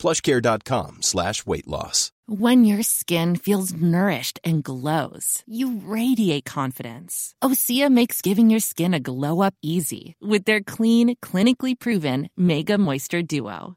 plushcare.com slash weight loss. When your skin feels nourished and glows, you radiate confidence. Osea makes giving your skin a glow up easy with their clean, clinically proven Mega Moisture Duo.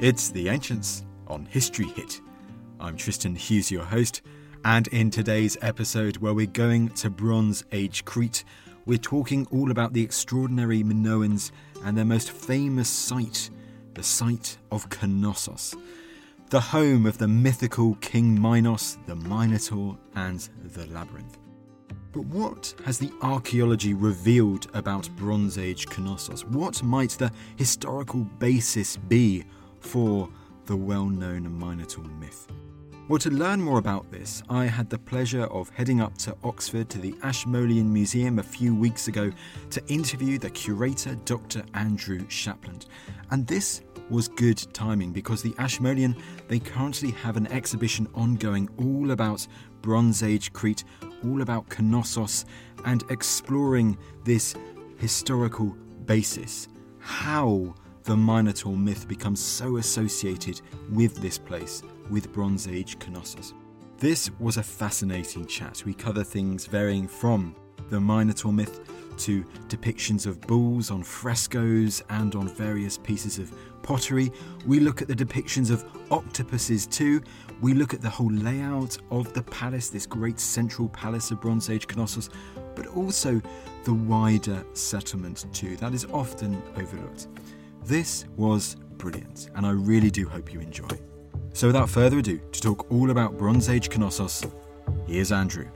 It's The Ancients on History Hit. I'm Tristan Hughes, your host, and in today's episode, where we're going to Bronze Age Crete, we're talking all about the extraordinary Minoans and their most famous site, the site of Knossos, the home of the mythical King Minos, the Minotaur, and the Labyrinth. But what has the archaeology revealed about Bronze Age Knossos? What might the historical basis be for the well known Minotaur myth. Well, to learn more about this, I had the pleasure of heading up to Oxford to the Ashmolean Museum a few weeks ago to interview the curator, Dr. Andrew Shapland. And this was good timing because the Ashmolean they currently have an exhibition ongoing all about Bronze Age Crete, all about Knossos and exploring this historical basis. How the Minotaur myth becomes so associated with this place, with Bronze Age Knossos. This was a fascinating chat. We cover things varying from the Minotaur myth to depictions of bulls on frescoes and on various pieces of pottery. We look at the depictions of octopuses too. We look at the whole layout of the palace, this great central palace of Bronze Age Knossos, but also the wider settlement too. That is often overlooked. This was brilliant, and I really do hope you enjoy. So, without further ado, to talk all about Bronze Age Knossos, here's Andrew.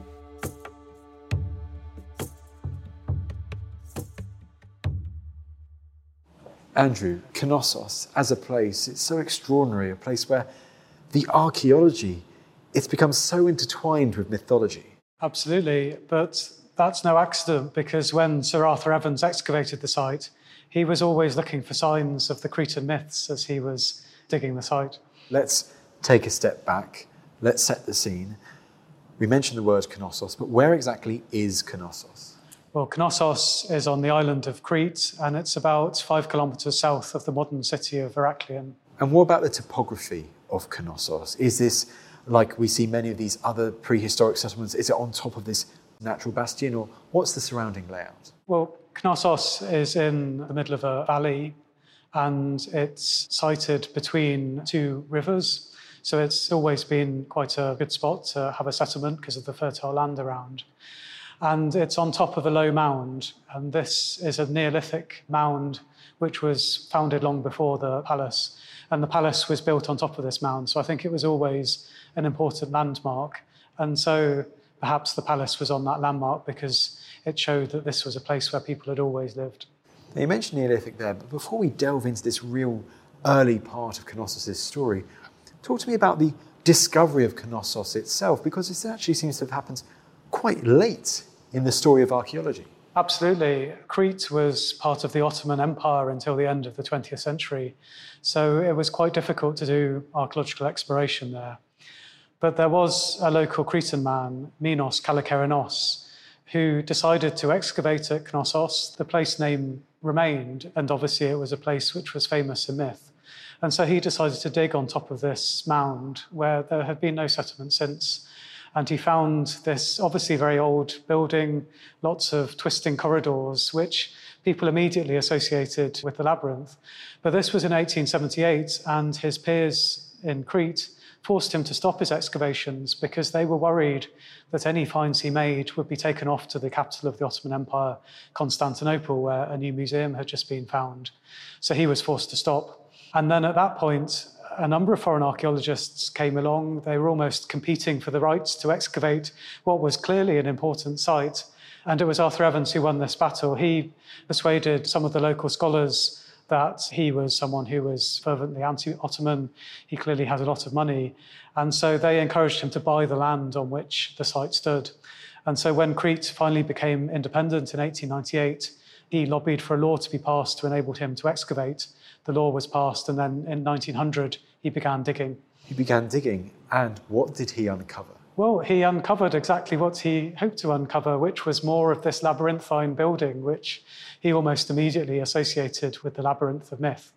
Andrew, Knossos as a place, it's so extraordinary, a place where the archaeology, it's become so intertwined with mythology. Absolutely, but that's no accident because when Sir Arthur Evans excavated the site, he was always looking for signs of the Cretan myths as he was digging the site. Let's take a step back. Let's set the scene. We mentioned the word Knossos, but where exactly is Knossos? Well, Knossos is on the island of Crete, and it's about five kilometres south of the modern city of Heraklion. And what about the topography of Knossos? Is this like we see many of these other prehistoric settlements? Is it on top of this natural bastion, or what's the surrounding layout? Well, Knossos is in the middle of a valley and it's sited between two rivers. So it's always been quite a good spot to have a settlement because of the fertile land around. And it's on top of a low mound. And this is a Neolithic mound which was founded long before the palace. And the palace was built on top of this mound. So I think it was always an important landmark. And so perhaps the palace was on that landmark because it showed that this was a place where people had always lived. Now, you mentioned Neolithic there, but before we delve into this real early part of Knossos' story, talk to me about the discovery of Knossos itself, because it actually seems to have happened quite late in the story of archaeology. Absolutely. Crete was part of the Ottoman Empire until the end of the 20th century, so it was quite difficult to do archaeological exploration there. But there was a local Cretan man, Minos Kalokairinos, who decided to excavate at Knossos. The place name remained, and obviously it was a place which was famous in myth. And so he decided to dig on top of this mound where there had been no settlement since. And he found this obviously very old building, lots of twisting corridors, which people immediately associated with the labyrinth. But this was in 1878, and his peers in Crete forced him to stop his excavations because they were worried that any finds he made would be taken off to the capital of the Ottoman Empire, Constantinople, where a new museum had just been found. So he was forced to stop. And then at that point, a number of foreign archaeologists came along. They were almost competing for the rights to excavate what was clearly an important site. And it was Arthur Evans who won this battle. He persuaded some of the local scholars that he was someone who was fervently anti Ottoman. He clearly had a lot of money. And so they encouraged him to buy the land on which the site stood. And so when Crete finally became independent in 1898, he lobbied for a law to be passed to enable him to excavate. The law was passed, and then in 1900, he began digging. He began digging, and what did he uncover? Well, he uncovered exactly what he hoped to uncover, which was more of this labyrinthine building, which he almost immediately associated with the labyrinth of myth.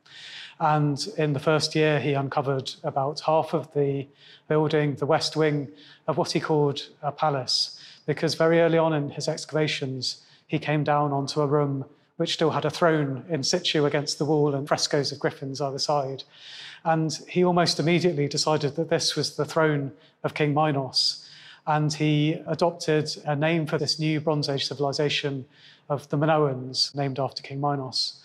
And in the first year, he uncovered about half of the building, the west wing of what he called a palace, because very early on in his excavations, he came down onto a room which still had a throne in situ against the wall and frescoes of griffins either side. And he almost immediately decided that this was the throne of King Minos. And he adopted a name for this new Bronze Age civilization of the Minoans, named after King Minos.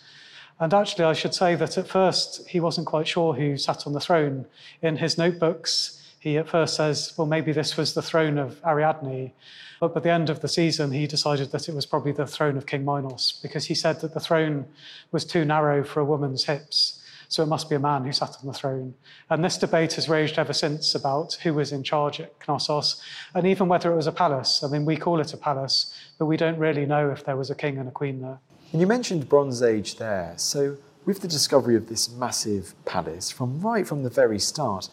And actually, I should say that at first he wasn't quite sure who sat on the throne. In his notebooks, he at first says, well, maybe this was the throne of Ariadne. But by the end of the season, he decided that it was probably the throne of King Minos because he said that the throne was too narrow for a woman's hips so it must be a man who sat on the throne. And this debate has raged ever since about who was in charge at Knossos, and even whether it was a palace. I mean, we call it a palace, but we don't really know if there was a king and a queen there. And you mentioned Bronze Age there. So, with the discovery of this massive palace, from right from the very start,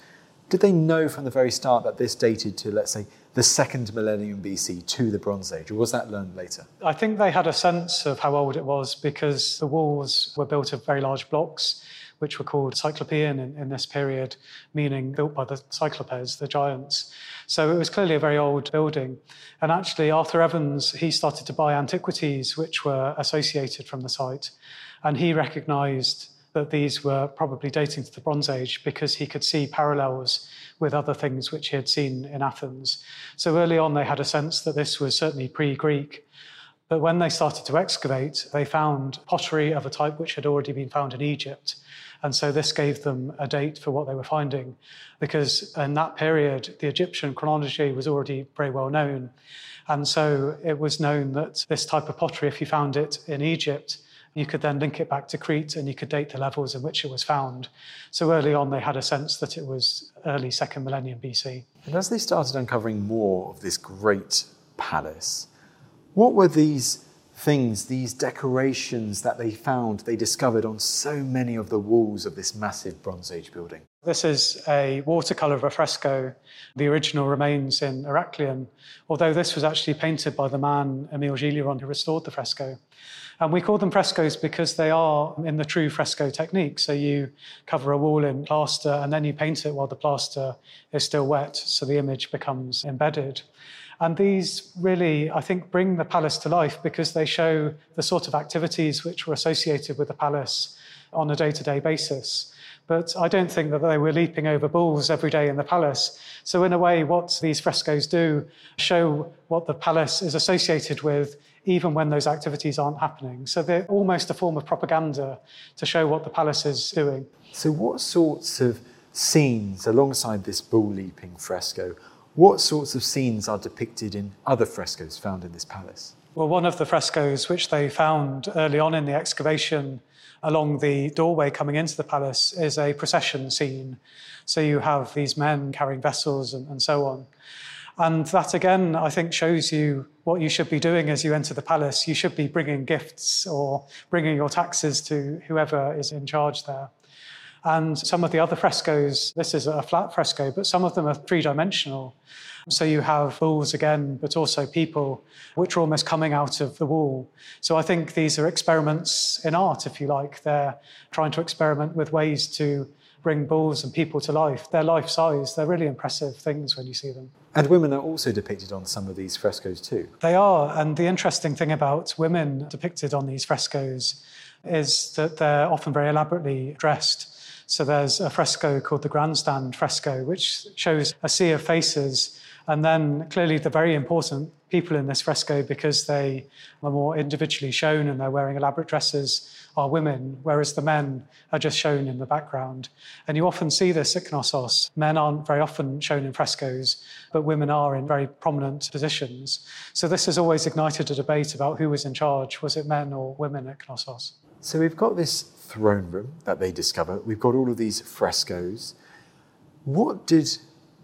did they know from the very start that this dated to, let's say, the second millennium BC to the Bronze Age, or was that learned later? I think they had a sense of how old it was because the walls were built of very large blocks which were called Cyclopean in, in this period, meaning built by the Cyclopes, the giants. So it was clearly a very old building. And actually, Arthur Evans, he started to buy antiquities which were associated from the site. And he recognized that these were probably dating to the Bronze Age because he could see parallels with other things which he had seen in Athens. So early on, they had a sense that this was certainly pre Greek. But when they started to excavate, they found pottery of a type which had already been found in Egypt. And so this gave them a date for what they were finding, because in that period, the Egyptian chronology was already very well known. And so it was known that this type of pottery, if you found it in Egypt, you could then link it back to Crete and you could date the levels in which it was found. So early on, they had a sense that it was early second millennium BC. And as they started uncovering more of this great palace, what were these things, these decorations that they found, they discovered on so many of the walls of this massive Bronze Age building? This is a watercolour of a fresco. The original remains in Heraklion, although this was actually painted by the man Emile Gilliéron who restored the fresco. And we call them frescoes because they are in the true fresco technique. So you cover a wall in plaster and then you paint it while the plaster is still wet, so the image becomes embedded. And these really, I think, bring the palace to life because they show the sort of activities which were associated with the palace on a day to day basis. But I don't think that they were leaping over bulls every day in the palace. So, in a way, what these frescoes do show what the palace is associated with, even when those activities aren't happening. So, they're almost a form of propaganda to show what the palace is doing. So, what sorts of scenes alongside this bull leaping fresco what sorts of scenes are depicted in other frescoes found in this palace? Well, one of the frescoes which they found early on in the excavation along the doorway coming into the palace is a procession scene. So you have these men carrying vessels and, and so on. And that again, I think, shows you what you should be doing as you enter the palace. You should be bringing gifts or bringing your taxes to whoever is in charge there. And some of the other frescoes, this is a flat fresco, but some of them are three dimensional. So you have bulls again, but also people, which are almost coming out of the wall. So I think these are experiments in art, if you like. They're trying to experiment with ways to bring bulls and people to life. They're life size. They're really impressive things when you see them. And women are also depicted on some of these frescoes too. They are. And the interesting thing about women depicted on these frescoes is that they're often very elaborately dressed. So there's a fresco called the Grandstand fresco, which shows a sea of faces. And then clearly the very important people in this fresco, because they are more individually shown and they're wearing elaborate dresses, are women, whereas the men are just shown in the background. And you often see this at Knossos. Men aren't very often shown in frescoes, but women are in very prominent positions. So this has always ignited a debate about who was in charge. Was it men or women at Knossos? So we've got this throne room that they discover. We've got all of these frescoes. What did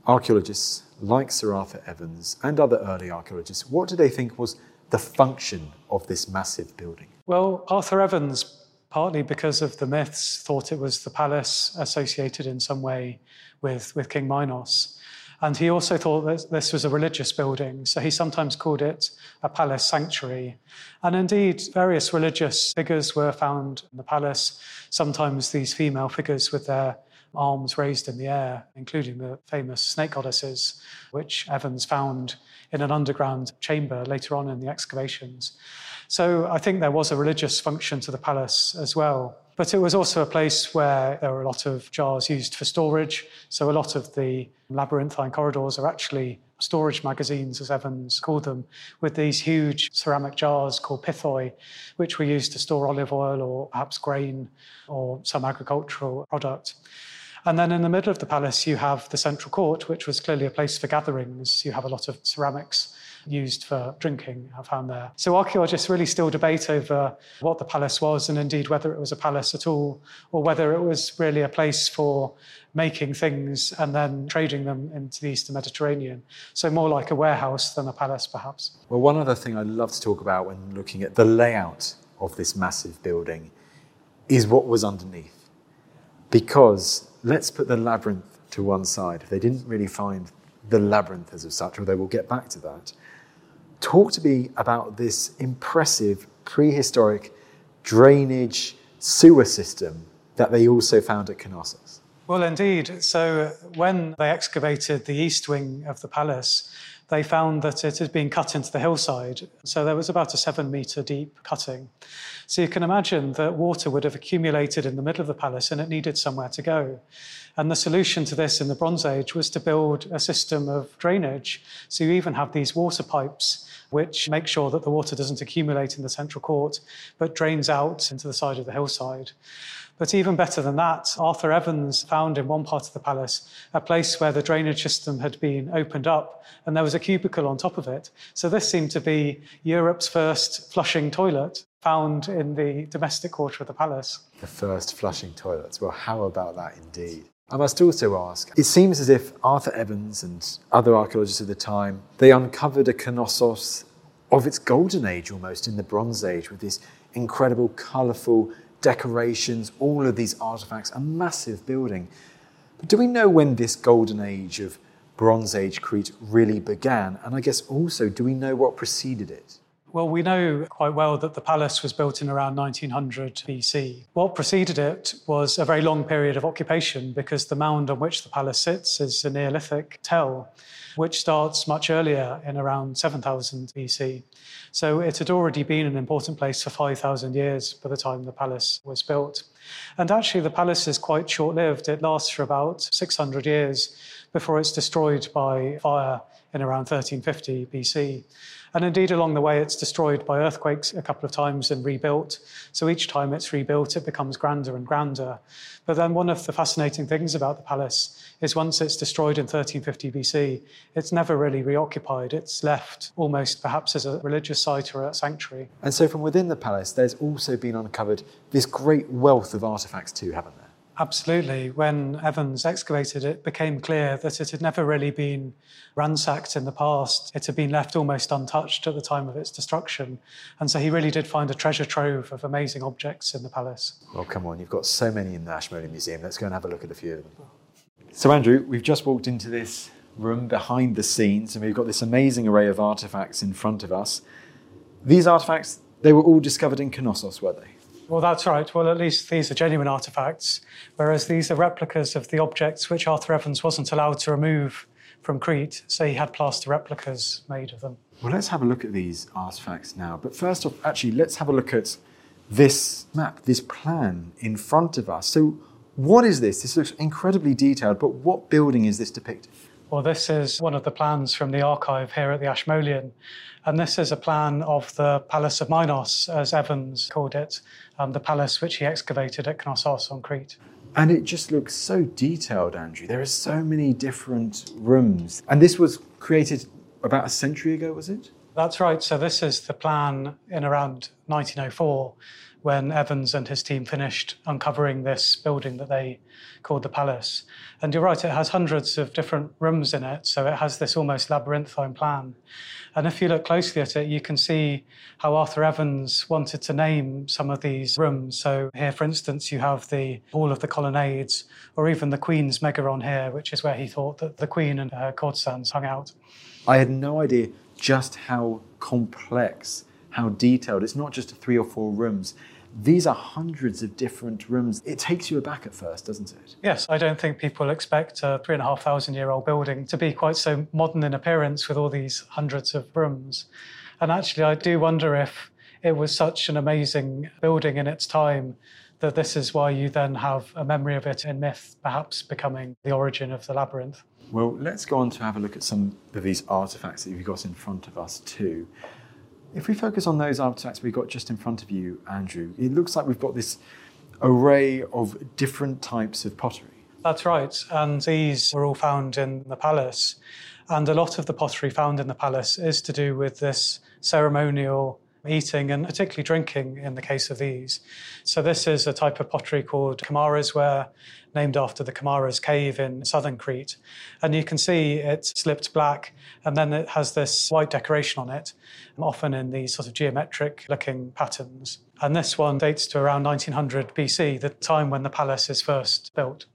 archaeologists like Sir Arthur Evans and other early archaeologists, what do they think was the function of this massive building? Well, Arthur Evans partly because of the myths, thought it was the palace associated in some way with, with King Minos. And he also thought that this was a religious building, so he sometimes called it a palace sanctuary. And indeed, various religious figures were found in the palace, sometimes these female figures with their arms raised in the air, including the famous snake goddesses, which Evans found in an underground chamber later on in the excavations. So I think there was a religious function to the palace as well. But it was also a place where there were a lot of jars used for storage. So a lot of the labyrinthine corridors are actually storage magazines, as Evans called them, with these huge ceramic jars called pithoi, which were used to store olive oil or perhaps grain or some agricultural product. And then in the middle of the palace, you have the central court, which was clearly a place for gatherings. You have a lot of ceramics used for drinking, I found there. So archaeologists really still debate over what the palace was and indeed whether it was a palace at all or whether it was really a place for making things and then trading them into the Eastern Mediterranean. So more like a warehouse than a palace, perhaps. Well, one other thing I'd love to talk about when looking at the layout of this massive building is what was underneath. Because let's put the labyrinth to one side. They didn't really find the labyrinth as such, although we'll get back to that, Talk to me about this impressive prehistoric drainage sewer system that they also found at Knossos. Well, indeed. So, uh, when they excavated the east wing of the palace, they found that it had been cut into the hillside. So, there was about a seven metre deep cutting. So, you can imagine that water would have accumulated in the middle of the palace and it needed somewhere to go. And the solution to this in the Bronze Age was to build a system of drainage. So, you even have these water pipes which make sure that the water doesn't accumulate in the central court, but drains out into the side of the hillside. But even better than that, Arthur Evans found in one part of the palace a place where the drainage system had been opened up and there was a cubicle on top of it. So this seemed to be Europe's first flushing toilet found in the domestic quarter of the palace. The first flushing toilets. Well, how about that indeed? I must also ask, it seems as if Arthur Evans and other archaeologists of the time, they uncovered a Knossos of its golden age almost in the Bronze Age with this incredible, colourful decorations, all of these artifacts, a massive building. But do we know when this golden age of Bronze Age Crete really began? And I guess also, do we know what preceded it? Well, we know quite well that the palace was built in around 1900 BC. What preceded it was a very long period of occupation because the mound on which the palace sits is a Neolithic tell, which starts much earlier in around 7000 BC. So it had already been an important place for 5,000 years by the time the palace was built. And actually, the palace is quite short lived. It lasts for about 600 years before it's destroyed by fire in around 1350 BC. And indeed, along the way, it's destroyed by earthquakes a couple of times and rebuilt. So each time it's rebuilt, it becomes grander and grander. But then one of the fascinating things about the palace is once it's destroyed in 1350 BC, it's never really reoccupied. It's left almost perhaps as a religious site or a sanctuary. And so from within the palace, there's also been uncovered this great wealth of artifacts too, haven't there? Absolutely. When Evans excavated it, became clear that it had never really been ransacked in the past. It had been left almost untouched at the time of its destruction. And so he really did find a treasure trove of amazing objects in the palace. Well, come on, you've got so many in the Ashmolean Museum. Let's go and have a look at a few of them. So, Andrew, we've just walked into this room behind the scenes, and we've got this amazing array of artifacts in front of us. These artifacts, they were all discovered in Knossos, were they? Well, that's right. Well, at least these are genuine artifacts, whereas these are replicas of the objects which Arthur Evans wasn't allowed to remove from Crete, so he had plaster replicas made of them. Well, let's have a look at these artifacts now. But first off, actually, let's have a look at this map, this plan in front of us. So, What is this? This looks incredibly detailed, but what building is this depicting? Well, this is one of the plans from the archive here at the Ashmolean. And this is a plan of the Palace of Minos, as Evans called it, um, the palace which he excavated at Knossos on Crete. And it just looks so detailed, Andrew. There are so many different rooms. And this was created about a century ago, was it? That's right. So, this is the plan in around 1904 when Evans and his team finished uncovering this building that they called the Palace. And you're right, it has hundreds of different rooms in it, so it has this almost labyrinthine plan. And if you look closely at it, you can see how Arthur Evans wanted to name some of these rooms. So here, for instance, you have the Hall of the Colonnades, or even the Queen's Megaron here, which is where he thought that the Queen and her courtesans hung out. I had no idea just how complex, how detailed. It's not just three or four rooms. These are hundreds of different rooms. It takes you aback at first, doesn't it? Yes, I don't think people expect a three and a half thousand year old building to be quite so modern in appearance with all these hundreds of rooms. And actually, I do wonder if it was such an amazing building in its time that this is why you then have a memory of it in myth, perhaps becoming the origin of the labyrinth. Well, let's go on to have a look at some of these artifacts that you've got in front of us, too. If we focus on those artifacts we've got just in front of you, Andrew, it looks like we've got this array of different types of pottery. That's right. And these were all found in the palace. And a lot of the pottery found in the palace is to do with this ceremonial eating and particularly drinking in the case of these. So, this is a type of pottery called Kamares, ware, named after the Kamares cave in southern Crete. And you can see it's slipped black and then it has this white decoration on it, often in these sort of geometric looking patterns. And this one dates to around 1900 BC, the time when the palace is first built.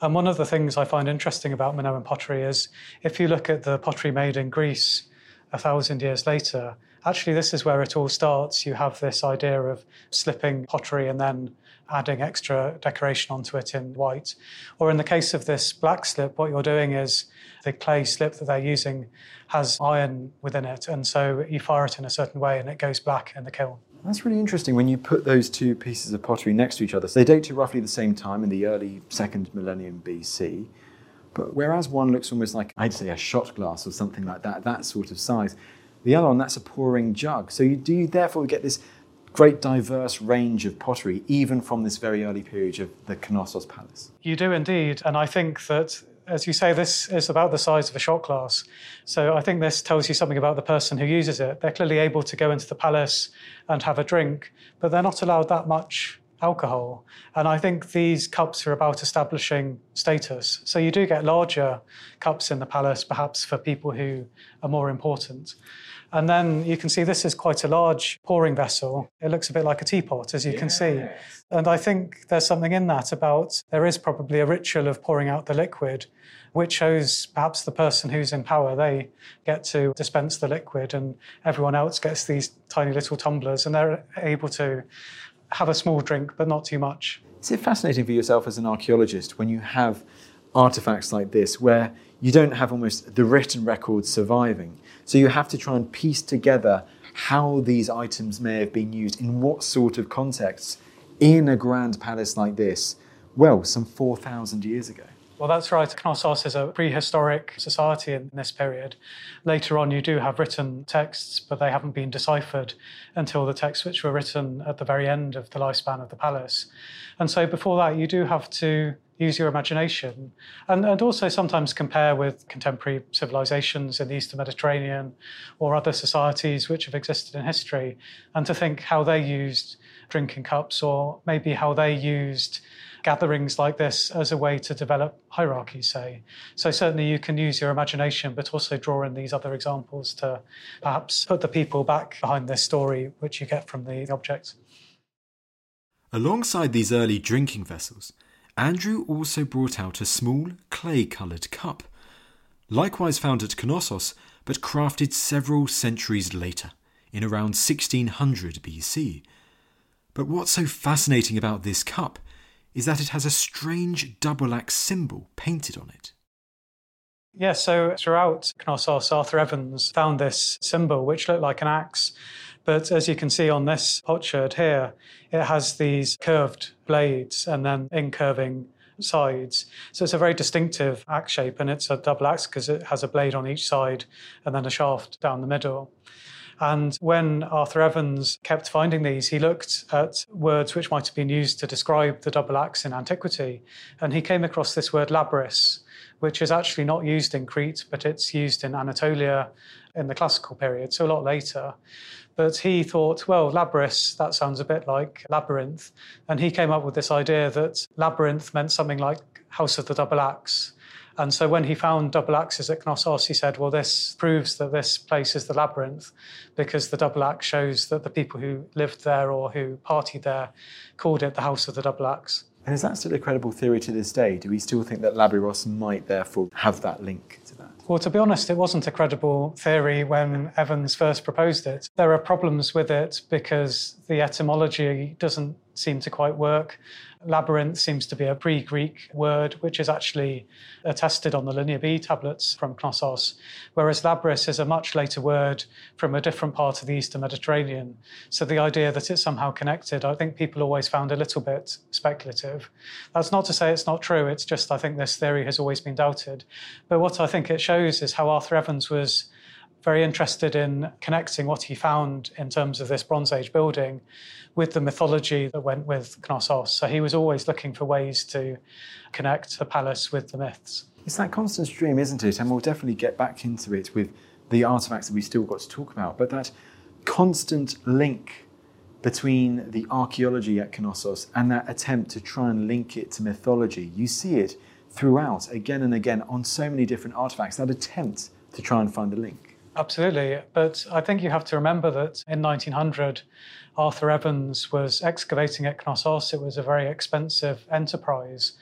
And one of the things I find interesting about Minoan pottery is if you look at the pottery made in Greece a thousand years later, actually, this is where it all starts. You have this idea of slipping pottery and then adding extra decoration onto it in white. Or in the case of this black slip, what you're doing is the clay slip that they're using has iron within it. And so you fire it in a certain way and it goes black in the kiln. That's really interesting when you put those two pieces of pottery next to each other. So they date to roughly the same time in the early second millennium BC. But whereas one looks almost like, I'd say, a shot glass or something like that, that sort of size, the other one, that's a pouring jug. So you do therefore get this great diverse range of pottery, even from this very early period of the Knossos Palace. You do indeed. And I think that, as you say, this is about the size of a shot glass. So I think this tells you something about the person who uses it. They're clearly able to go into the palace and have a drink, but they're not allowed that much alcohol. And I think these cups are about establishing status. So you do get larger cups in the palace, perhaps for people who are more important. And then you can see this is quite a large pouring vessel. It looks a bit like a teapot, as you yes. can see. And I think there's something in that about there is probably a ritual of pouring out the liquid, which shows perhaps the person who's in power, they get to dispense the liquid, and everyone else gets these tiny little tumblers, and they're able to have a small drink, but not too much. Is it fascinating for yourself as an archaeologist when you have artifacts like this where you don't have almost the written record surviving? So you have to try and piece together how these items may have been used in what sort of contexts in a grand palace like this, well, some 4,000 years ago. Well, that's right. Knossos is a prehistoric society in this period. Later on, you do have written texts, but they haven't been deciphered until the texts which were written at the very end of the lifespan of the palace. And so before that, you do have to use your imagination and, and also sometimes compare with contemporary civilizations in the Eastern Mediterranean or other societies which have existed in history and to think how they used drinking cups or maybe how they used gatherings like this as a way to develop hierarchies, say. So, certainly you can use your imagination, but also draw in these other examples to perhaps put the people back behind this story, which you get from the objects. Alongside these early drinking vessels, Andrew also brought out a small clay coloured cup, likewise found at Knossos, but crafted several centuries later, in around 1600 BC. But what's so fascinating about this cup is that it has a strange double axe symbol painted on it. Yeah, so throughout Knossos, Arthur Evans found this symbol which looked like an axe. But as you can see on this potsherd here, it has these curved blades and then incurving sides. So it's a very distinctive axe shape, and it's a double axe because it has a blade on each side and then a shaft down the middle. And when Arthur Evans kept finding these, he looked at words which might have been used to describe the double axe in antiquity. And he came across this word labrys, which is actually not used in Crete, but it's used in Anatolia in the classical period, so a lot later. But he thought, well, labyrinth, that sounds a bit like labyrinth. And he came up with this idea that labyrinth meant something like house of the double axe. And so when he found double axes at Knossos, he said, well, this proves that this place is the labyrinth because the double axe shows that the people who lived there or who partied there called it the house of the double axe. And is that still a credible theory to this day? Do we still think that Labyros might therefore have that link to that? Well, to be honest, it wasn't a credible theory when Evans first proposed it. There are problems with it because the etymology doesn't seem to quite work. Labyrinth seems to be a pre Greek word, which is actually attested on the Linear B tablets from Knossos, whereas Labrys is a much later word from a different part of the Eastern Mediterranean. So the idea that it's somehow connected, I think people always found a little bit speculative. That's not to say it's not true, it's just I think this theory has always been doubted. But what I think it shows is how Arthur Evans was very interested in connecting what he found in terms of this Bronze Age building with the mythology that went with Knossos. So he was always looking for ways to connect the palace with the myths. It's that constant stream, isn't it? And we'll definitely get back into it with the artifacts that we still got to talk about. But that constant link between the archaeology at Knossos and that attempt to try and link it to mythology, you see it throughout again and again on so many different artifacts, that attempt to try and find a link. Absolutely. But I think you have to remember that in 1900, Arthur Evans was excavating at Knossos. It was a very expensive enterprise.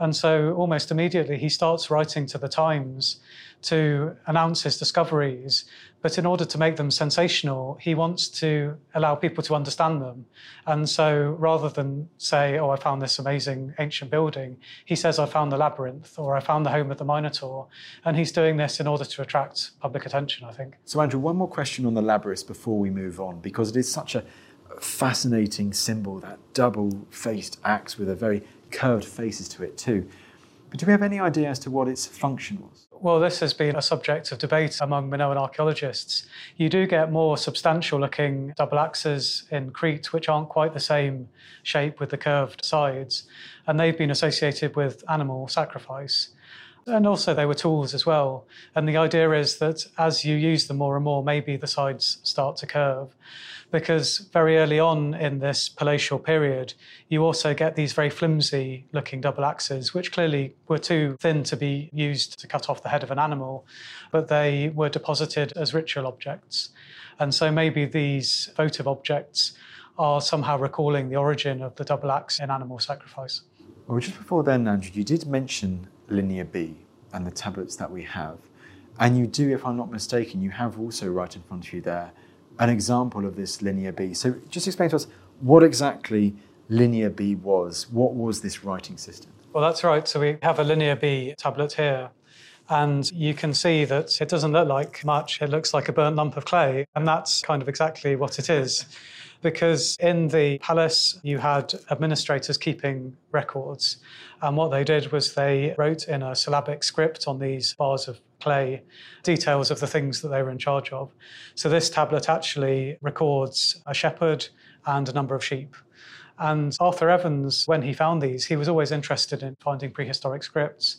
And so almost immediately he starts writing to the Times to announce his discoveries. But in order to make them sensational, he wants to allow people to understand them. And so rather than say, Oh, I found this amazing ancient building, he says, I found the labyrinth or I found the home of the Minotaur. And he's doing this in order to attract public attention, I think. So, Andrew, one more question on the labyrinth before we move on, because it is such a fascinating symbol, that double faced axe with a very curved faces to it, too. Do we have any idea as to what its function was? Well, this has been a subject of debate among Minoan archaeologists. You do get more substantial looking double axes in Crete, which aren't quite the same shape with the curved sides, and they've been associated with animal sacrifice. And also, they were tools as well. And the idea is that as you use them more and more, maybe the sides start to curve because very early on in this palatial period, you also get these very flimsy looking double axes, which clearly were too thin to be used to cut off the head of an animal, but they were deposited as ritual objects. And so maybe these votive objects are somehow recalling the origin of the double axe in animal sacrifice. Well, just before then, Andrew, you did mention Linear B and the tablets that we have. And you do, if I'm not mistaken, you have also right in front of you there an example of this linear B. So just explain to us what exactly linear B was. What was this writing system? Well, that's right. So we have a linear B tablet here. And you can see that it doesn't look like much. It looks like a burnt lump of clay. And that's kind of exactly what it is. Because in the palace, you had administrators keeping records. And what they did was they wrote in a syllabic script on these bars of clay details of the things that they were in charge of. So this tablet actually records a shepherd and a number of sheep. And Arthur Evans, when he found these, he was always interested in finding prehistoric scripts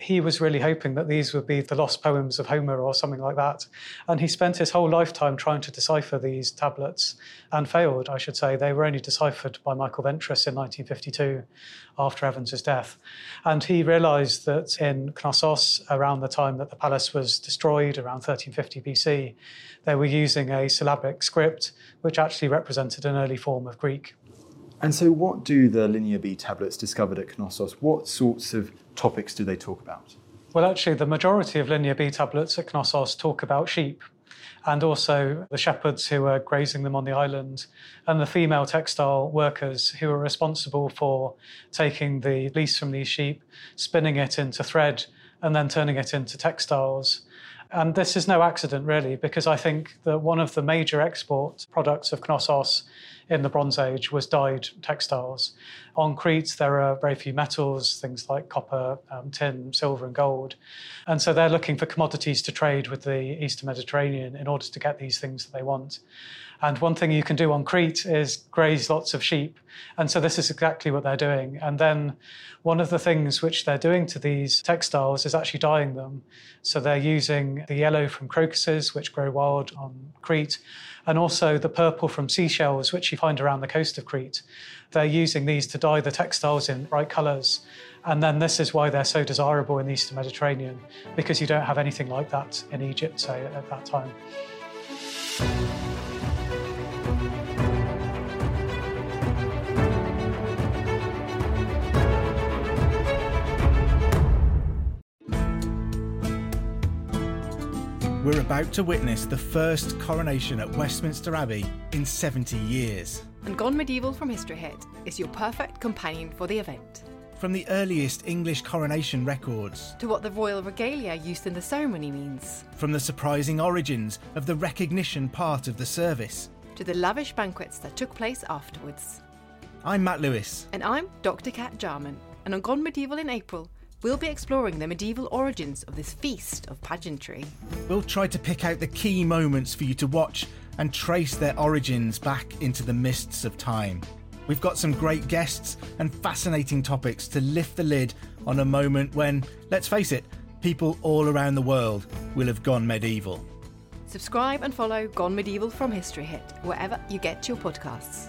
he was really hoping that these would be the lost poems of Homer or something like that. And he spent his whole lifetime trying to decipher these tablets and failed, I should say. They were only deciphered by Michael Ventris in 1952 after Evans's death. And he realized that in Knossos, around the time that the palace was destroyed, around 1350 BC, they were using a syllabic script which actually represented an early form of Greek. And so, what do the Linear B tablets discovered at Knossos? What sorts of topics do they talk about? Well, actually, the majority of Linear B tablets at Knossos talk about sheep and also the shepherds who are grazing them on the island and the female textile workers who are responsible for taking the fleece from these sheep, spinning it into thread, and then turning it into textiles. And this is no accident, really, because I think that one of the major export products of Knossos in the Bronze Age was dyed textiles. On Crete, there are very few metals, things like copper, um, tin, silver, and gold. And so they're looking for commodities to trade with the Eastern Mediterranean in order to get these things that they want. And one thing you can do on Crete is graze lots of sheep. And so this is exactly what they're doing. And then one of the things which they're doing to these textiles is actually dyeing them. So they're using the yellow from crocuses, which grow wild on Crete, and also the purple from seashells, which you find around the coast of Crete. They're using these to dye the textiles in bright colours. And then this is why they're so desirable in the Eastern Mediterranean, because you don't have anything like that in Egypt, say, at that time. We're about to witness the first coronation at Westminster Abbey in 70 years. And Gone Medieval from History Hit is your perfect companion for the event. From the earliest English coronation records, To what the royal regalia used in the ceremony means, from the surprising origins of the recognition part of the service. to the lavish banquets that took place afterwards. I'm Matt Lewis. And I'm Dr. Cat Jarman, and on Gone Medieval in April, we'll be exploring the medieval origins of this feast of pageantry. We'll try to pick out the key moments for you to watch and trace their origins back into the mists of time. We've got some great guests and fascinating topics to lift the lid on a moment when, let's face it, people all around the world will have gone medieval. Subscribe and follow Gone Medieval from History Hit wherever you get your podcasts.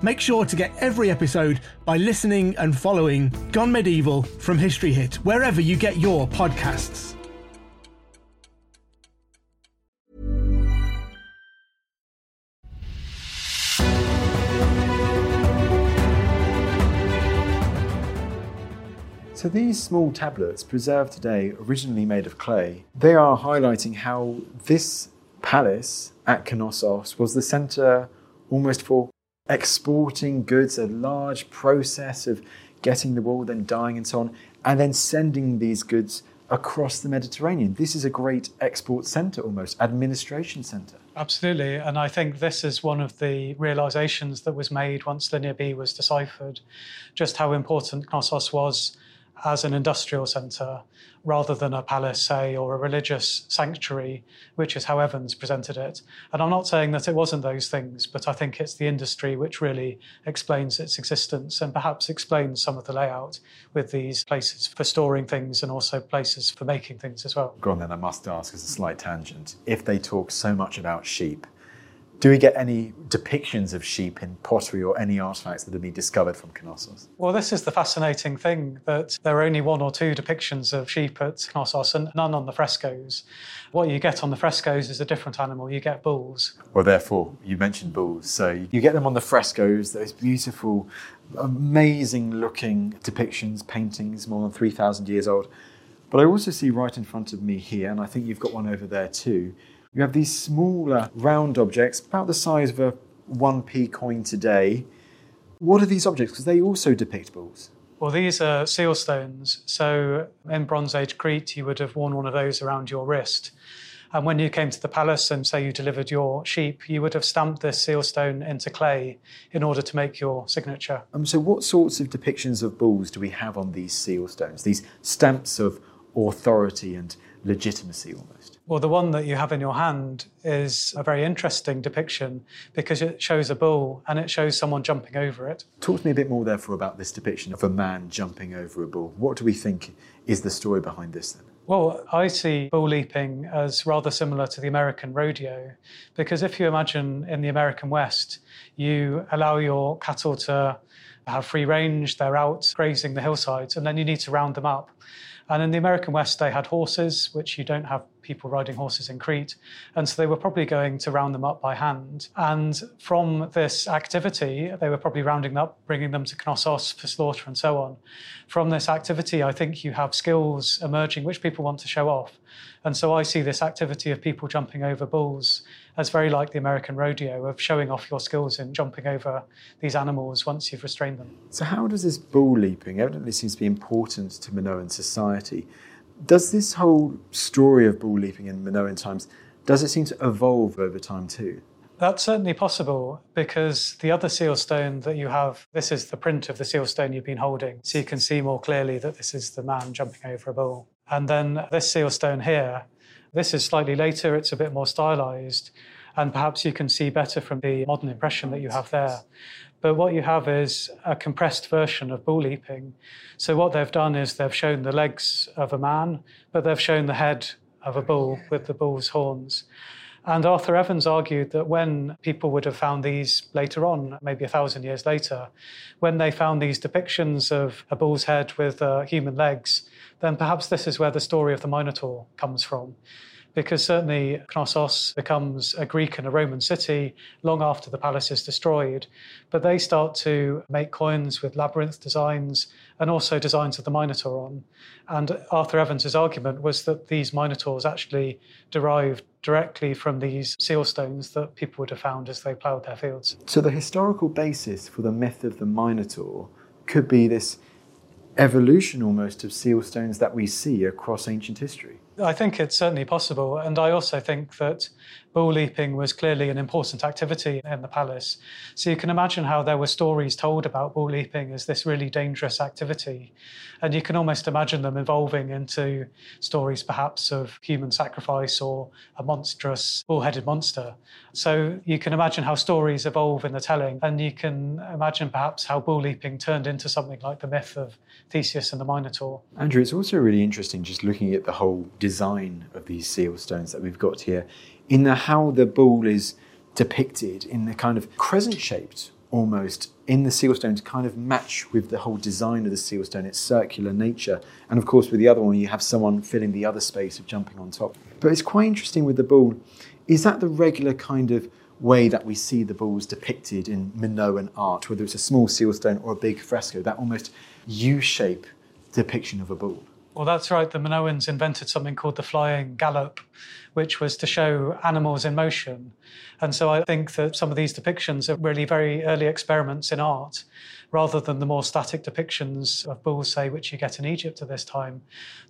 Make sure to get every episode by listening and following Gone Medieval from History Hit, wherever you get your podcasts. So these small tablets, preserved today, originally made of clay, they are highlighting how this palace at Knossos was the center almost for exporting goods, a large process of getting the wool, then dyeing and so on, and then sending these goods across the Mediterranean. This is a great export center almost, administration center. Absolutely. And I think this is one of the realizations that was made once Linear B was deciphered, just how important Knossos was as an industrial centre rather than a palace, say, or a religious sanctuary, which is how Evans presented it. And I'm not saying that it wasn't those things, but I think it's the industry which really explains its existence and perhaps explains some of the layout with these places for storing things and also places for making things as well. Go on then, I must ask as a slight tangent. If they talk so much about sheep, do we get any depictions of sheep in pottery or any artifacts that have been discovered from Knossos? Well, this is the fascinating thing that there are only one or two depictions of sheep at Knossos and none on the frescoes. What you get on the frescoes is a different animal. You get bulls. Well, therefore, you mentioned bulls. So you get them on the frescoes, those beautiful, amazing looking depictions, paintings more than 3,000 years old. But I also see right in front of me here, and I think you've got one over there too. You have these smaller round objects, about the size of a 1p coin today. What are these objects? Because they also depict bulls. Well, these are seal stones. So in Bronze Age Crete, you would have worn one of those around your wrist. And when you came to the palace and say you delivered your sheep, you would have stamped this seal stone into clay in order to make your signature. Um, so, what sorts of depictions of bulls do we have on these seal stones? These stamps of authority and legitimacy almost. Well, the one that you have in your hand is a very interesting depiction because it shows a bull and it shows someone jumping over it. Talk to me a bit more, therefore, about this depiction of a man jumping over a bull. What do we think is the story behind this then? Well, I see bull leaping as rather similar to the American rodeo because if you imagine in the American West, you allow your cattle to have free range, they're out grazing the hillsides, and then you need to round them up. And in the American West, they had horses, which you don't have people riding horses in Crete. And so they were probably going to round them up by hand. And from this activity, they were probably rounding them up, bringing them to Knossos for slaughter and so on. From this activity, I think you have skills emerging which people want to show off. And so I see this activity of people jumping over bulls as very like the American rodeo of showing off your skills in jumping over these animals once you've restrained them. So, how does this bull leaping evidently seems to be important to Minoan society? Does this whole story of bull leaping in Minoan times does it seem to evolve over time too? That's certainly possible because the other seal stone that you have, this is the print of the seal stone you've been holding. So you can see more clearly that this is the man jumping over a bull. And then this seal stone here, this is slightly later, it's a bit more stylized, and perhaps you can see better from the modern impression that you have there. But what you have is a compressed version of bull leaping. So what they've done is they've shown the legs of a man, but they've shown the head of a bull with the bull's horns. And Arthur Evans argued that when people would have found these later on, maybe a thousand years later, when they found these depictions of a bull's head with uh, human legs, then perhaps this is where the story of the Minotaur comes from. Because certainly Knossos becomes a Greek and a Roman city long after the palace is destroyed. But they start to make coins with labyrinth designs and also designs of the Minotaur on. And Arthur Evans's argument was that these Minotaurs actually derived directly from these seal stones that people would have found as they ploughed their fields. So the historical basis for the myth of the Minotaur could be this evolution almost of seal stones that we see across ancient history. I think it's certainly possible. And I also think that bull leaping was clearly an important activity in the palace. So you can imagine how there were stories told about bull leaping as this really dangerous activity. And you can almost imagine them evolving into stories perhaps of human sacrifice or a monstrous bull headed monster. So you can imagine how stories evolve in the telling. And you can imagine perhaps how bull leaping turned into something like the myth of Theseus and the Minotaur. Andrew, it's also really interesting just looking at the whole design of these seal stones that we've got here, in the how the bull is depicted in the kind of crescent shaped almost in the seal stone to kind of match with the whole design of the seal stone, its circular nature. And of course, with the other one, you have someone filling the other space of jumping on top. But it's quite interesting with the bull. Is that the regular kind of way that we see the bulls depicted in Minoan art, whether it's a small seal stone or a big fresco, that almost U shape depiction of a bull? Well, that's right. The Minoans invented something called the flying gallop, which was to show animals in motion. And so I think that some of these depictions are really very early experiments in art rather than the more static depictions of bulls, say, which you get in Egypt at this time.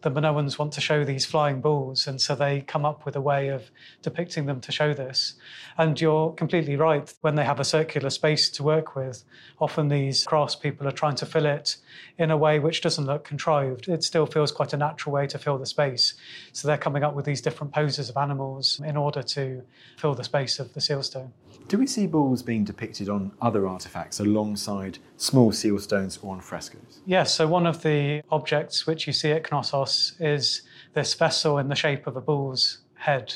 The Minoans want to show these flying bulls, and so they come up with a way of depicting them to show this. And you're completely right. When they have a circular space to work with, often these craftspeople are trying to fill it in a way which doesn't look contrived. It still feels quite a natural way to fill the space. So they're coming up with these different poses of animals in order to fill the space of the seal stone. Do we see bulls being depicted on other artifacts alongside small seal stones or on frescoes? Yes, so one of the objects which you see at Knossos is this vessel in the shape of a bull's head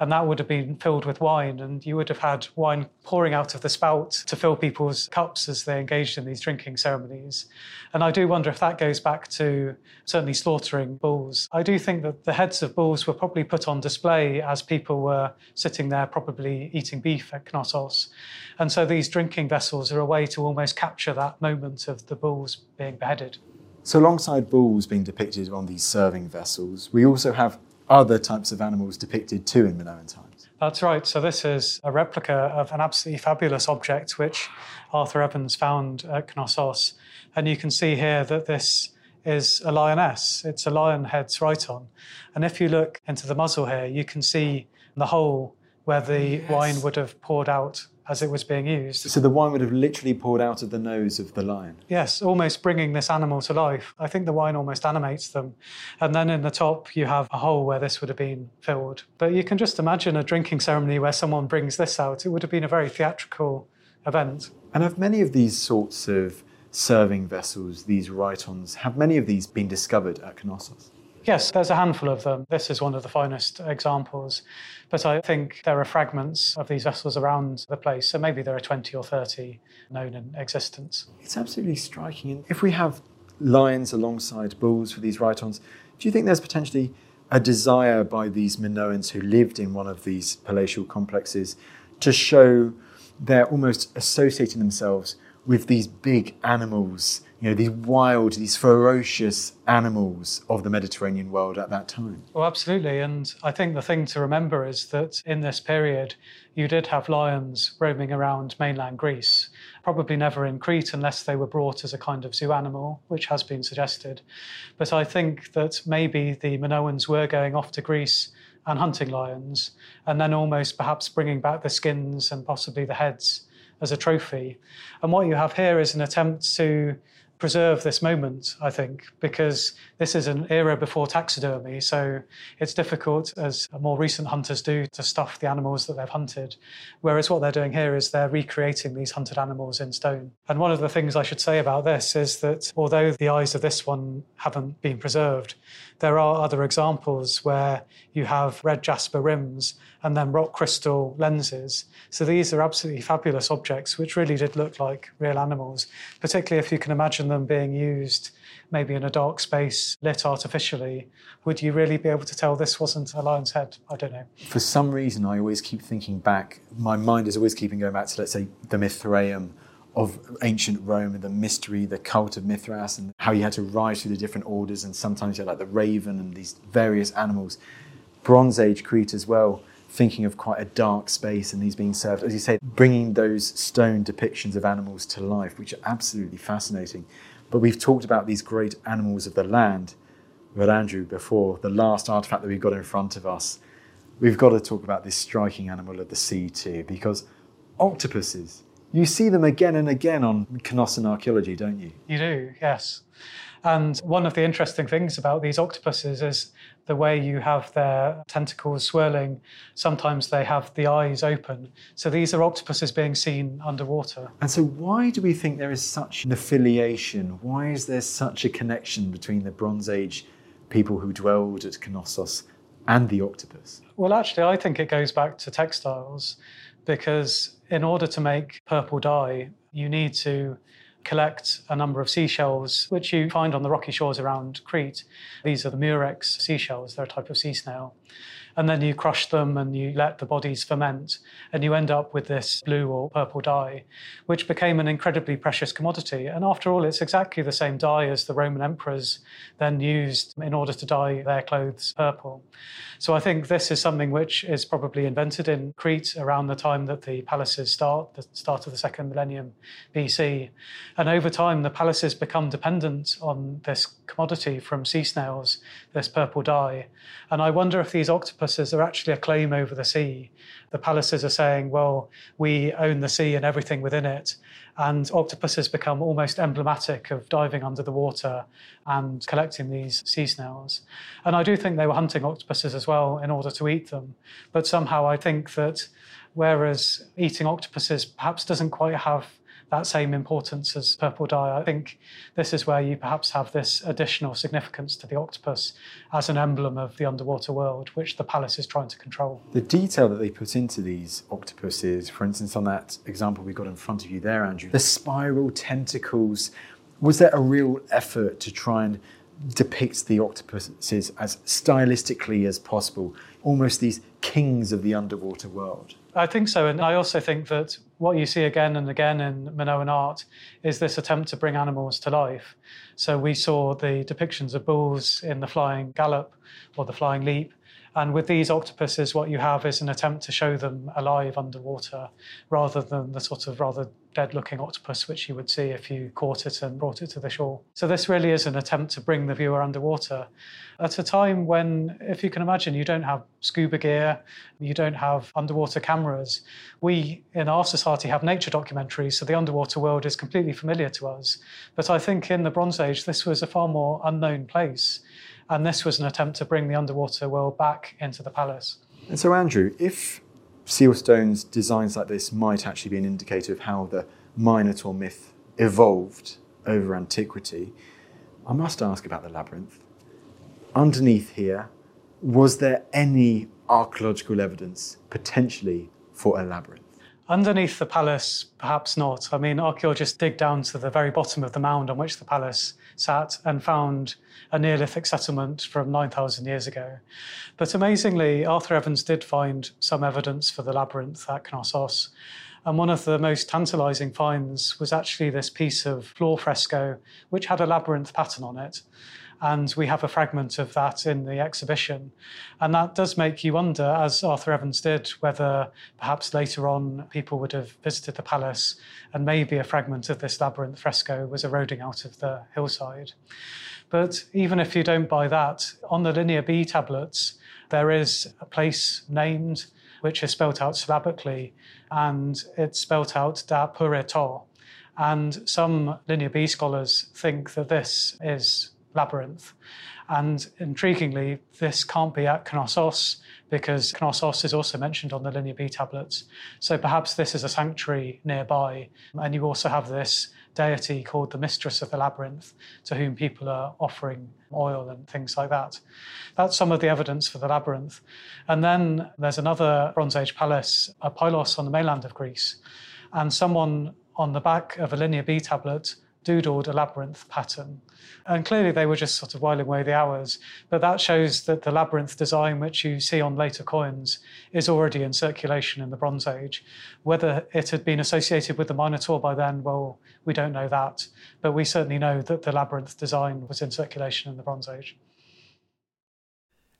and that would have been filled with wine, and you would have had wine pouring out of the spout to fill people's cups as they engaged in these drinking ceremonies. And I do wonder if that goes back to certainly slaughtering bulls. I do think that the heads of bulls were probably put on display as people were sitting there, probably eating beef at Knossos. And so these drinking vessels are a way to almost capture that moment of the bulls being beheaded. So, alongside bulls being depicted on these serving vessels, we also have other types of animals depicted too in Minoan times. That's right. So, this is a replica of an absolutely fabulous object which Arthur Evans found at Knossos. And you can see here that this is a lioness. It's a lion head's rhyton. And if you look into the muzzle here, you can see the hole where the yes. wine would have poured out as it was being used. So the wine would have literally poured out of the nose of the lion? Yes, almost bringing this animal to life. I think the wine almost animates them. And then in the top, you have a hole where this would have been filled. But you can just imagine a drinking ceremony where someone brings this out. It would have been a very theatrical event. And have many of these sorts of serving vessels, these rhytons, have many of these been discovered at Knossos? Yes, there's a handful of them. This is one of the finest examples. But I think there are fragments of these vessels around the place, so maybe there are 20 or 30 known in existence. It's absolutely striking. And if we have lions alongside bulls for these rhytons, do you think there's potentially a desire by these Minoans who lived in one of these palatial complexes to show they're almost associating themselves with these big animals you know, these wild, these ferocious animals of the Mediterranean world at that time. Well, absolutely. And I think the thing to remember is that in this period, you did have lions roaming around mainland Greece, probably never in Crete unless they were brought as a kind of zoo animal, which has been suggested. But I think that maybe the Minoans were going off to Greece and hunting lions, and then almost perhaps bringing back the skins and possibly the heads as a trophy. And what you have here is an attempt to preserve this moment, I think, because this is an era before taxidermy. So it's difficult, as more recent hunters do, to stuff the animals that they've hunted. Whereas what they're doing here is they're recreating these hunted animals in stone. And one of the things I should say about this is that although the eyes of this one haven't been preserved, there are other examples where you have red jasper rims and then rock crystal lenses. So these are absolutely fabulous objects, which really did look like real animals, particularly if you can imagine them being used maybe in a dark space lit artificially. Would you really be able to tell this wasn't a lion's head? I don't know. For some reason, I always keep thinking back, my mind is always keeping going back to, let's say, the Mithraeum of ancient Rome and the mystery, the cult of Mithras, and how you had to rise through the different orders, and sometimes you had like the raven and these various animals. Bronze Age Crete as well, thinking of quite a dark space and these being served, as you say, bringing those stone depictions of animals to life, which are absolutely fascinating. But we've talked about these great animals of the land. But Andrew, before the last artifact that we've got in front of us, we've got to talk about this striking animal of the sea too, because octopuses you see them again and again on Cnossan archaeology, don't you? You do, yes. And one of the interesting things about these octopuses is the way you have their tentacles swirling. Sometimes they have the eyes open. So these are octopuses being seen underwater. And so, why do we think there is such an affiliation? Why is there such a connection between the Bronze Age people who dwelled at Knossos and the octopus? Well, actually, I think it goes back to textiles because in order to make purple dye, you need to collect a number of seashells, which you find on the rocky shores around Crete. These are the murex seashells, they're a type of sea snail and then you crush them and you let the bodies ferment, and you end up with this blue or purple dye, which became an incredibly precious commodity. And after all, it's exactly the same dye as the Roman emperors then used in order to dye their clothes purple. So I think this is something which is probably invented in Crete around the time that the palaces start, the start of the second millennium BC. And over time, the palaces become dependent on this commodity from sea snails, this purple dye. And I wonder if these octopuses are actually a claim over the sea. The palaces are saying, well, we own the sea and everything within it. And octopuses become almost emblematic of diving under the water and collecting these sea snails. And I do think they were hunting octopuses as well in order to eat them. But somehow I think that whereas eating octopuses perhaps doesn't quite have that same importance as purple dye. I think this is where you perhaps have this additional significance to the octopus as an emblem of the underwater world, which the palace is trying to control. The detail that they put into these octopuses, for instance, on that example we got in front of you there, Andrew, the spiral tentacles, was there a real effort to try and depict the octopuses as stylistically as possible, almost these kings of the underwater world? I think so. And I also think that what you see again and again in Minoan art is this attempt to bring animals to life. So we saw the depictions of bulls in the flying gallop or the flying leap. And with these octopuses, what you have is an attempt to show them alive underwater rather than the sort of rather dead looking octopus which you would see if you caught it and brought it to the shore. So, this really is an attempt to bring the viewer underwater at a time when, if you can imagine, you don't have scuba gear, you don't have underwater cameras. We in our society have nature documentaries, so the underwater world is completely familiar to us. But I think in the Bronze Age, this was a far more unknown place. And this was an attempt to bring the underwater world back into the palace. And so, Andrew, if seal stones designs like this might actually be an indicator of how the Minotaur myth evolved over antiquity, I must ask about the labyrinth. Underneath here, was there any archaeological evidence potentially for a labyrinth? Underneath the palace, perhaps not. I mean, archaeologists dig down to the very bottom of the mound on which the palace sat and found a Neolithic settlement from 9,000 years ago. But amazingly, Arthur Evans did find some evidence for the labyrinth at Knossos. And one of the most tantalizing finds was actually this piece of floor fresco, which had a labyrinth pattern on it. And we have a fragment of that in the exhibition. And that does make you wonder, as Arthur Evans did, whether perhaps later on people would have visited the palace and maybe a fragment of this labyrinth fresco was eroding out of the hillside. But even if you don't buy that, on the Linear B tablets, there is a place named which is spelt out syllabically, and it's spelt out da pureto. And some Linear B scholars think that this is labyrinth. And intriguingly, this can't be at Knossos because Knossos is also mentioned on the Linear B tablets. So perhaps this is a sanctuary nearby. And you also have this deity called the Mistress of the Labyrinth to whom people are offering oil and things like that. That's some of the evidence for the labyrinth. And then there's another Bronze Age palace, a Pylos on the mainland of Greece. And someone on the back of a Linear B tablet doodled a labyrinth pattern. And clearly they were just sort of whiling away the hours. But that shows that the labyrinth design, which you see on later coins, is already in circulation in the Bronze Age. Whether it had been associated with the Minotaur by then, well, we don't know that. But we certainly know that the labyrinth design was in circulation in the Bronze Age.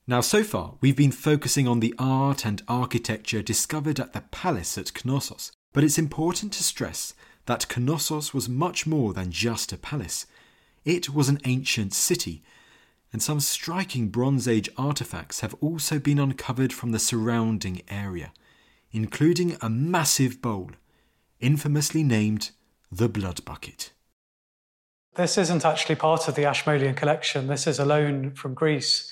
Now, so far, we've been focusing on the art and architecture discovered at the palace at Knossos, but it's important to stress that Knossos was much more than just a palace. It was an ancient city, and some striking Bronze Age artifacts have also been uncovered from the surrounding area, including a massive bowl, infamously named the Blood Bucket. This isn't actually part of the Ashmolean collection. This is a loan from Greece,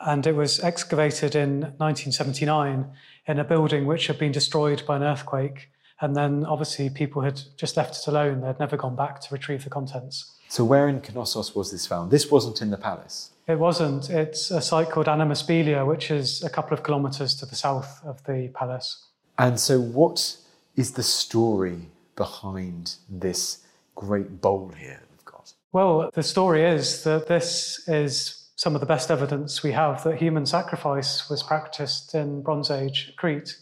and it was excavated in 1979 in a building which had been destroyed by an earthquake. And then obviously people had just left it alone. They'd never gone back to retrieve the contents. So where in Knossos was this found? This wasn't in the palace? It wasn't. It's a site called Anemospilia, which is a couple of kilometres to the south of the palace. And so what is the story behind this great bowl here that we've got? Well, the story is that this is some of the best evidence we have that human sacrifice was practiced in Bronze Age Crete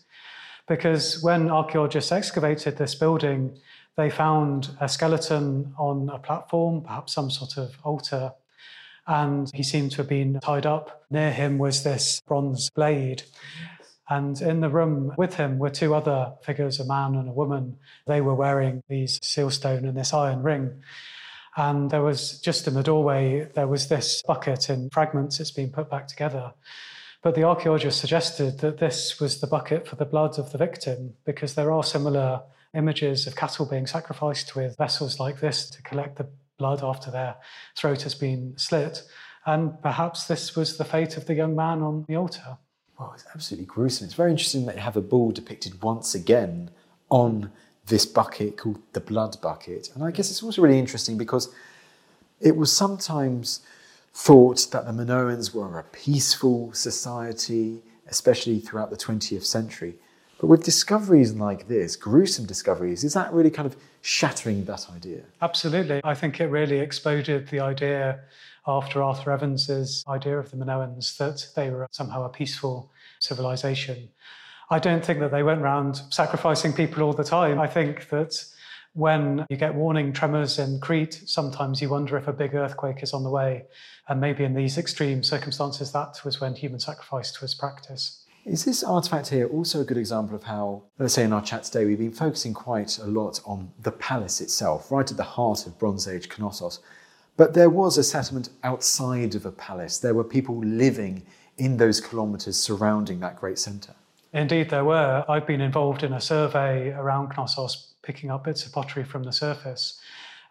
because when archaeologists excavated this building, they found a skeleton on a platform, perhaps some sort of altar, and he seemed to have been tied up. Near him was this bronze blade. And in the room with him were two other figures, a man and a woman. They were wearing these seal stone and this iron ring. And there was just in the doorway, there was this bucket in fragments. It's been put back together. But the archaeologists suggested that this was the bucket for the blood of the victim because there are similar images of cattle being sacrificed with vessels like this to collect the blood after their throat has been slit. And perhaps this was the fate of the young man on the altar. Well, it's absolutely gruesome. It's very interesting that you have a bull depicted once again on this bucket called the blood bucket. And I guess it's also really interesting because it was sometimes thought that the Minoans were a peaceful society, especially throughout the 20th century. But with discoveries like this, gruesome discoveries, is that really kind of shattering that idea? Absolutely. I think it really exploded the idea after Arthur Evans's idea of the Minoans that they were somehow a peaceful civilization. I don't think that they went around sacrificing people all the time. I think that when you get warning tremors in Crete, sometimes you wonder if a big earthquake is on the way. And maybe in these extreme circumstances, that was when human sacrifice was practiced. Is this artifact here also a good example of how, let's say in our chat today, we've been focusing quite a lot on the palace itself, right at the heart of Bronze Age Knossos. But there was a settlement outside of a palace. There were people living in those kilometres surrounding that great centre. Indeed, there were. I've been involved in a survey around Knossos, picking up bits of pottery from the surface.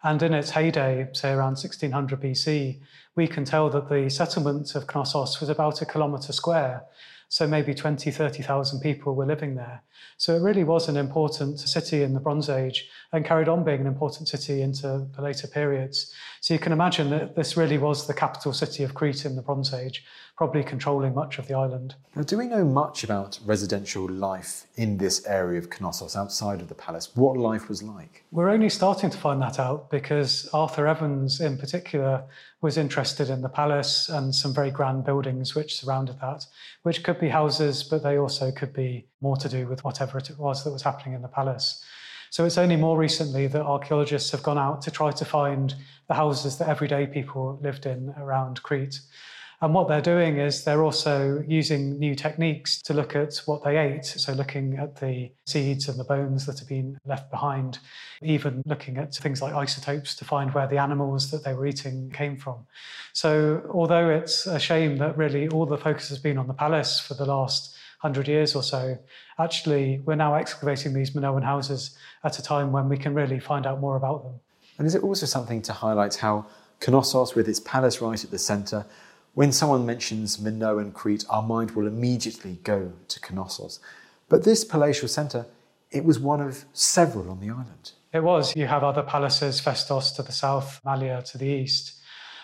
And in its heyday, say around 1600 BC, we can tell that the settlement of Knossos was about a kilometre square. So maybe 20, 30,000 people were living there. So it really was an important city in the Bronze Age and carried on being an important city into the later periods. So you can imagine that this really was the capital city of Crete in the Bronze Age, probably controlling much of the island. Now, do we know much about residential life in this area of Knossos outside of the palace? What life was like? We're only starting to find that out because Arthur Evans, in particular, was interested in the palace and some very grand buildings which surrounded that, which could be houses, but they also could be more to do with whatever it was that was happening in the palace. So it's only more recently that archaeologists have gone out to try to find the houses that everyday people lived in around Crete. And what they're doing is they're also using new techniques to look at what they ate. So, looking at the seeds and the bones that have been left behind, even looking at things like isotopes to find where the animals that they were eating came from. So, although it's a shame that really all the focus has been on the palace for the last 100 years or so, actually, we're now excavating these Minoan houses at a time when we can really find out more about them. And is it also something to highlight how Knossos, with its palace right at the centre, when someone mentions Minoan Crete, our mind will immediately go to Knossos. But this palatial centre, it was one of several on the island. It was. You have other palaces, Festos to the south, Malia to the east.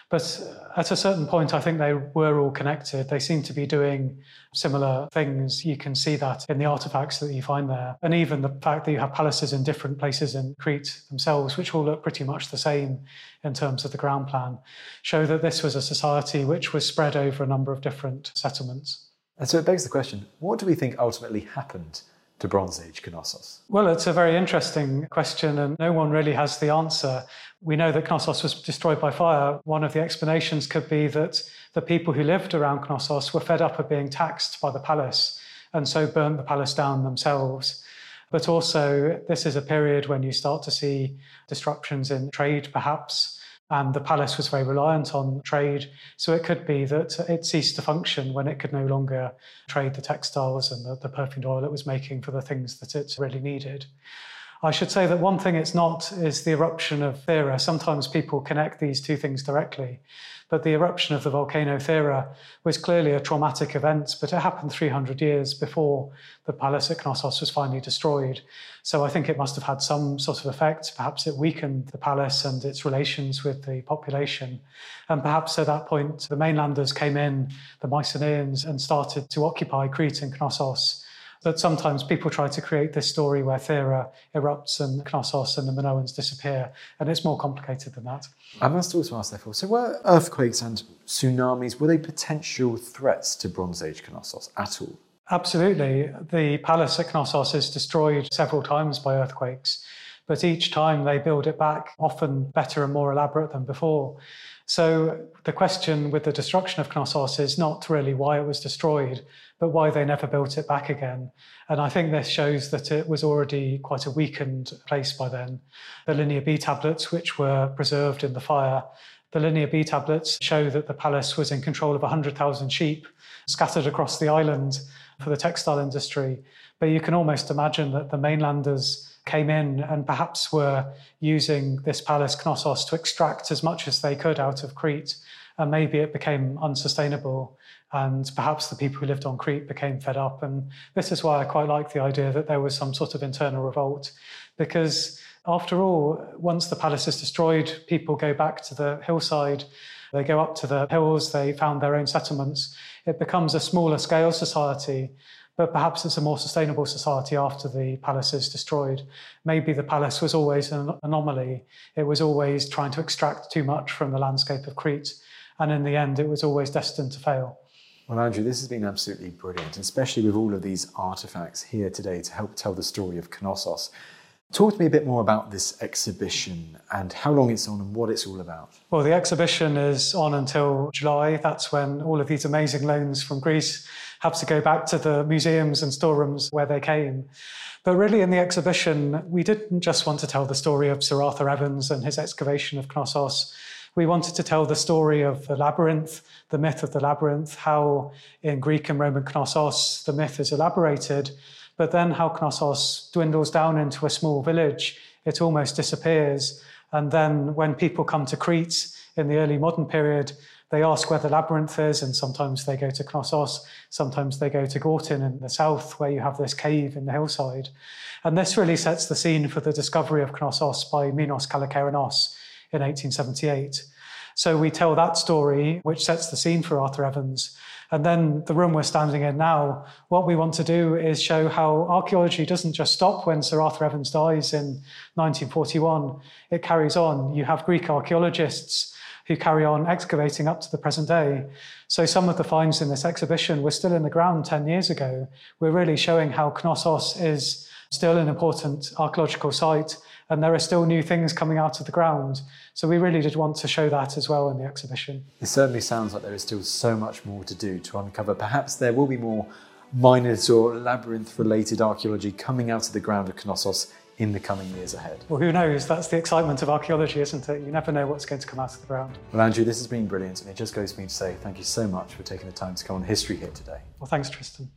But at a certain point, I think they were all connected. They seem to be doing similar things. You can see that in the artifacts that you find there. And even the fact that you have palaces in different places in Crete themselves, which all look pretty much the same in terms of the ground plan, show that this was a society which was spread over a number of different settlements. And so it begs the question what do we think ultimately happened to Bronze Age Knossos? Well, it's a very interesting question, and no one really has the answer. We know that Knossos was destroyed by fire. One of the explanations could be that the people who lived around Knossos were fed up of being taxed by the palace and so burnt the palace down themselves. But also, this is a period when you start to see disruptions in trade, perhaps and the palace was very reliant on trade. So it could be that it ceased to function when it could no longer trade the textiles and the, the perfumed oil it was making for the things that it really needed. I should say that one thing it's not is the eruption of Thera. Sometimes people connect these two things directly. But the eruption of the volcano Thera was clearly a traumatic event, but it happened 300 years before the palace at Knossos was finally destroyed. So I think it must have had some sort of effect. Perhaps it weakened the palace and its relations with the population. And perhaps at that point, the mainlanders came in, the Mycenaeans, and started to occupy Crete and Knossos that sometimes people try to create this story where Thera erupts and Knossos and the Minoans disappear, and it's more complicated than that. I must also ask, therefore, so were earthquakes and tsunamis, were they potential threats to Bronze Age Knossos at all? Absolutely. The palace at Knossos is destroyed several times by earthquakes, but each time they build it back, often better and more elaborate than before. So the question with the destruction of Knossos is not really why it was destroyed, but why they never built it back again. And I think this shows that it was already quite a weakened place by then. The Linear B tablets, which were preserved in the fire, the Linear B tablets show that the palace was in control of 100,000 sheep scattered across the island for the textile industry. But you can almost imagine that the mainlanders came in and perhaps were using this palace Knossos to extract as much as they could out of Crete. And maybe it became unsustainable. And perhaps the people who lived on Crete became fed up. And this is why I quite like the idea that there was some sort of internal revolt. Because after all, once the palace is destroyed, people go back to the hillside. They go up to the hills, they found their own settlements. It becomes a smaller scale society, but perhaps it's a more sustainable society after the palace is destroyed. Maybe the palace was always an anomaly. It was always trying to extract too much from the landscape of Crete. And in the end, it was always destined to fail. Well, Andrew, this has been absolutely brilliant, especially with all of these artifacts here today to help tell the story of Knossos. Talk to me a bit more about this exhibition and how long it's on and what it's all about. Well, the exhibition is on until July. That's when all of these amazing loans from Greece have to go back to the museums and storerooms where they came. But really, in the exhibition, we didn't just want to tell the story of Sir Arthur Evans and his excavation of Knossos. We wanted to tell the story of the labyrinth, the myth of the labyrinth, how in Greek and Roman Knossos the myth is elaborated, but then how Knossos dwindles down into a small village, it almost disappears. And then when people come to Crete in the early modern period, they ask where the labyrinth is, and sometimes they go to Knossos, sometimes they go to Gortyn in the south, where you have this cave in the hillside. And this really sets the scene for the discovery of Knossos by Minos Kalokairinos in 1878. So we tell that story, which sets the scene for Arthur Evans. And then the room we're standing in now, what we want to do is show how archaeology doesn't just stop when Sir Arthur Evans dies in 1941. It carries on. You have Greek archaeologists who carry on excavating up to the present day. So some of the finds in this exhibition were still in the ground 10 years ago. We're really showing how Knossos is still an important archaeological site and there are still new things coming out of the ground. So we really did want to show that as well in the exhibition. It certainly sounds like there is still so much more to do to uncover. Perhaps there will be more Minotaur labyrinth related archaeology coming out of the ground of Knossos in the coming years ahead. Well, who knows? That's the excitement of archaeology, isn't it? You never know what's going to come out of the ground. Well, Andrew, this has been brilliant, and it just goes for me to say thank you so much for taking the time to come on History Hit today. Well, thanks, Tristan.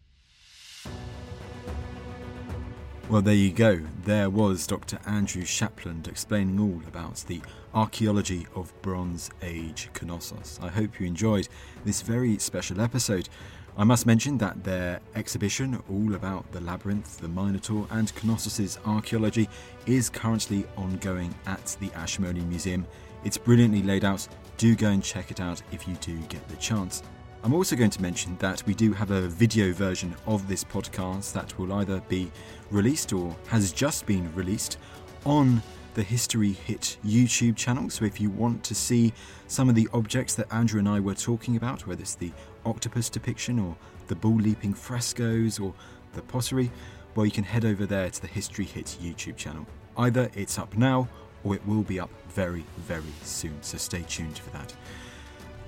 Well, there you go. There was Dr. Andrew Shapland explaining all about the archaeology of Bronze Age Knossos. I hope you enjoyed this very special episode. I must mention that their exhibition, all about the labyrinth, the Minotaur, and Knossos' archaeology, is currently ongoing at the Ashmolean Museum. It's brilliantly laid out. Do go and check it out if you do get the chance. I'm also going to mention that we do have a video version of this podcast that will either be released or has just been released on the History Hit YouTube channel. So if you want to see some of the objects that Andrew and I were talking about, whether it's the octopus depiction or the bull leaping frescoes or the pottery, well, you can head over there to the History Hit YouTube channel. Either it's up now or it will be up very, very soon. So stay tuned for that.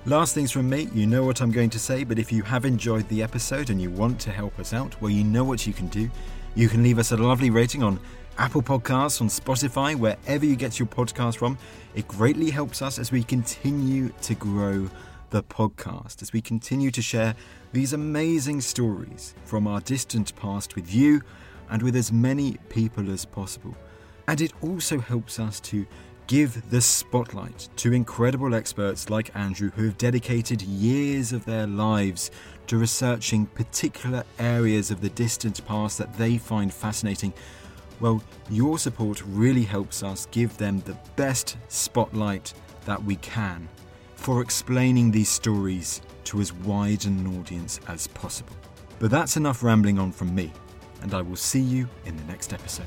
Last things from me, you know what I'm going to say, but if you have enjoyed the episode and you want to help us out, well, you know what you can do. You can leave us a lovely rating on Apple Podcasts, on Spotify, wherever you get your podcast from. It greatly helps us as we continue to grow the podcast, as we continue to share these amazing stories from our distant past with you and with as many people as possible. And it also helps us to give the spotlight to incredible experts like Andrew who have dedicated years of their lives to researching particular areas of the distant past that they find fascinating. Well, your support really helps us give them the best spotlight that we can for explaining these stories to as wide an audience as possible. But that's enough rambling on from me, and I will see you in the next episode.